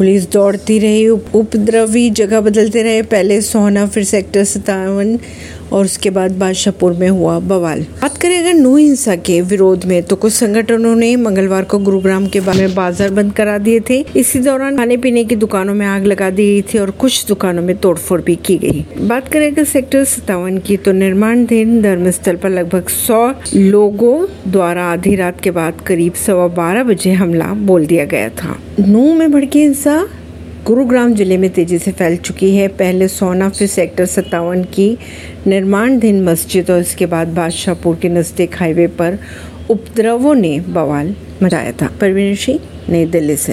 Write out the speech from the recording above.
Police दौड़ती रही, उप- उपद्रवी जगह बदलते रहे, पहले सोना फिर सेक्टर सतावन और उसके बाद बादशाहपुर में हुआ बवाल। बात करें अगर नू हिंसा के विरोध में तो कुछ संगठनों ने मंगलवार को गुरुग्राम के में बाज़ार बंद करा दिए थे। इसी दौरान खाने पीने की दुकानों में आग लगा दी गई थी और कुछ दुकानों में तोड़फोड़ भी की गई। बात करें अगर सेक्टर सत्तावन की तो निर्माणधीन धर्मस्थल पर लगभग सौ लोगों द्वारा आधी रात के बाद करीब सवा बारह बजे हमला बोल दिया गया था। नू में भड़की हिंसा गुरुग्राम ज़िले में तेज़ी से फैल चुकी है। पहले सोना फिर सेक्टर सत्तावन की निर्माणधीन मस्जिद और इसके बाद बादशाहपुर के नज़दीक हाईवे पर उपद्रवों ने बवाल मचाया था। परवीन सिंह, नई दिल्ली से।